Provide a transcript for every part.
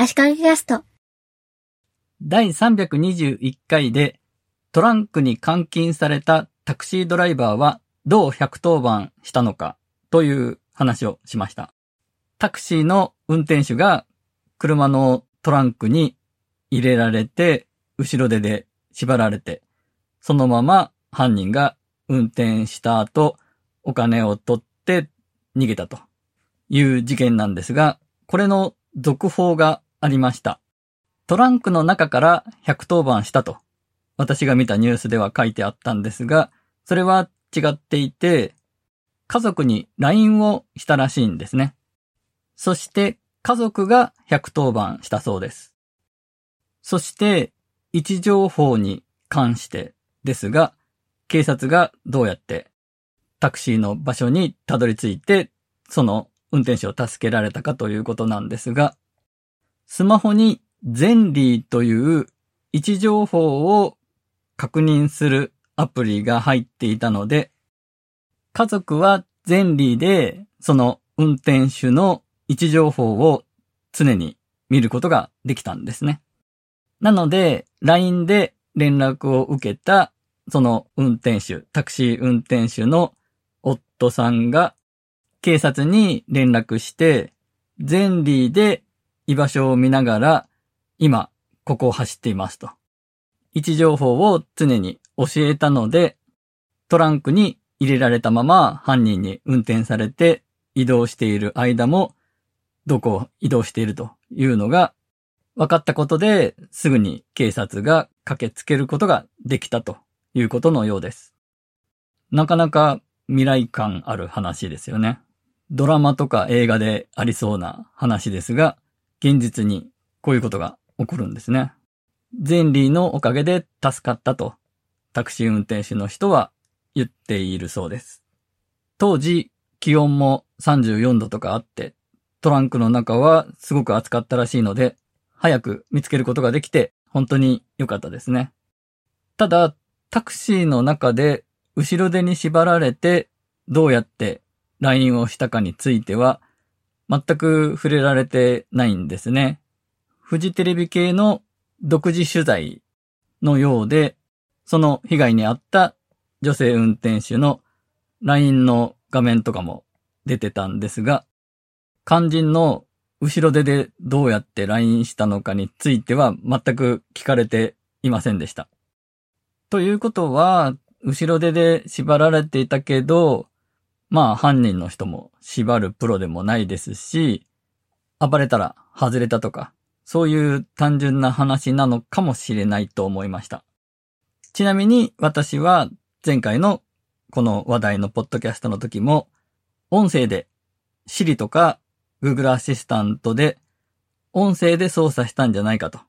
足利キャスト。第321回でトランクに監禁されたタクシードライバーはどう110番したのかという話をしました。タクシーの運転手が車のトランクに入れられて、後ろ手で縛られて、そのまま犯人が運転した後、お金を取って逃げたという事件なんですが、これの続報がありました。トランクの中から110番したと、私が見たニュースでは書いてあったんですが、それは違っていて、家族に LINE をしたらしいんですね。そして家族が110番したそうです。そして位置情報に関してですが、警察がどうやってタクシーの場所にたどり着いて、その運転手を助けられたかということなんですが、スマホにゼンリーという位置情報を確認するアプリが入っていたので、家族はゼンリーでその運転手の位置情報を常に見ることができたんですね。なので、LINE で連絡を受けたその運転手、タクシー運転手の夫さんが警察に連絡して、ゼンリーで居場所を見ながら、今、ここを走っていますと。位置情報を常に教えたので、トランクに入れられたまま犯人に運転されて移動している間も、どこを移動しているというのが分かったことで、すぐに警察が駆けつけることができたということのようです。なかなか未来感ある話ですよね。ドラマとか映画でありそうな話ですが、現実にこういうことが起こるんですね。ゼンリーのおかげで助かったと、タクシー運転手の人は言っているそうです。当時、気温も34度とかあって、トランクの中はすごく暑かったらしいので、早く見つけることができて、本当に良かったですね。ただ、タクシーの中で後ろ手に縛られて、どうやって LINE をしたかについては、全く触れられてないんですね。フジテレビ系の独自取材のようで、その被害に遭った女性運転手の LINE の画面とかも出てたんですが、肝心の後ろ手でどうやって LINE したのかについては全く聞かれていませんでした。ということは、後ろ手で縛られていたけど、まあ犯人の人も縛るプロでもないですし、暴れたら外れたとか、そういう単純な話なのかもしれないと思いました。ちなみに私は前回のこの話題のポッドキャストの時も、音声で Siri とか Google アシスタントで音声で操作したんじゃないかと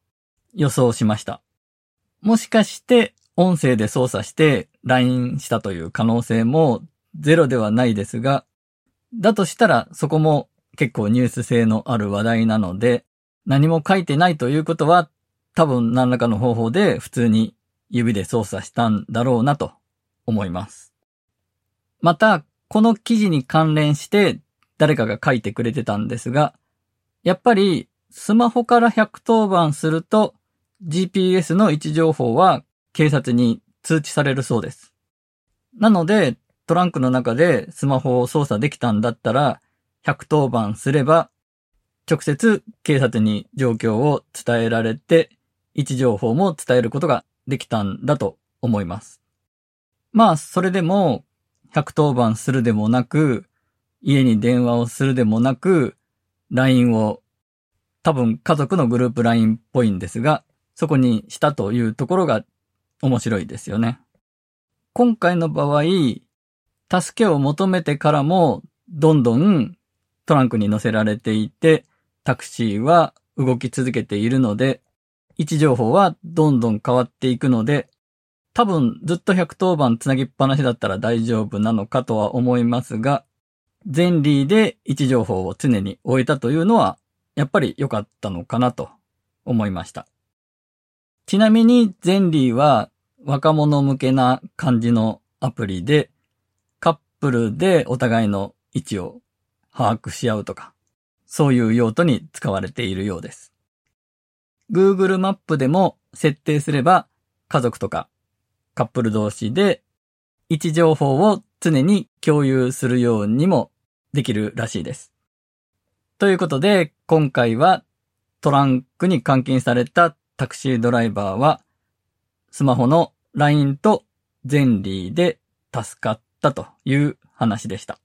予想しました。もしかして音声で操作して LINE したという可能性もゼロではないですが、だとしたらそこも結構ニュース性のある話題なので、何も書いてないということは多分何らかの方法で普通に指で操作したんだろうなと思います。また、この記事に関連して誰かが書いてくれてたんですが、やっぱりスマホから110番すると GPS の位置情報は警察に通知されるそうです。なので、トランクの中でスマホを操作できたんだったら、110番すれば、直接警察に状況を伝えられて、位置情報も伝えることができたんだと思います。まあ、それでも、110番するでもなく、家に電話をするでもなく、LINE を、多分家族のグループ LINE っぽいんですが、そこにしたというところが面白いですよね。今回の場合、助けを求めてからも、どんどんトランクに乗せられていて、タクシーは動き続けているので、位置情報はどんどん変わっていくので、多分ずっと110番つなぎっぱなしだったら大丈夫なのかとは思いますが、ゼンリーで位置情報を常に終えたというのは、やっぱり良かったのかなと思いました。ちなみにゼンリーは若者向けな感じのアプリで、プルでお互いの位置を把握し合うとか、そういう用途に使われているようです。Google マップでも設定すれば家族とかカップル同士で位置情報を常に共有するようにもできるらしいです。ということで、今回はトランクに監禁されたタクシードライバーはスマホの LINE とゼンリーで助かっったという話でした。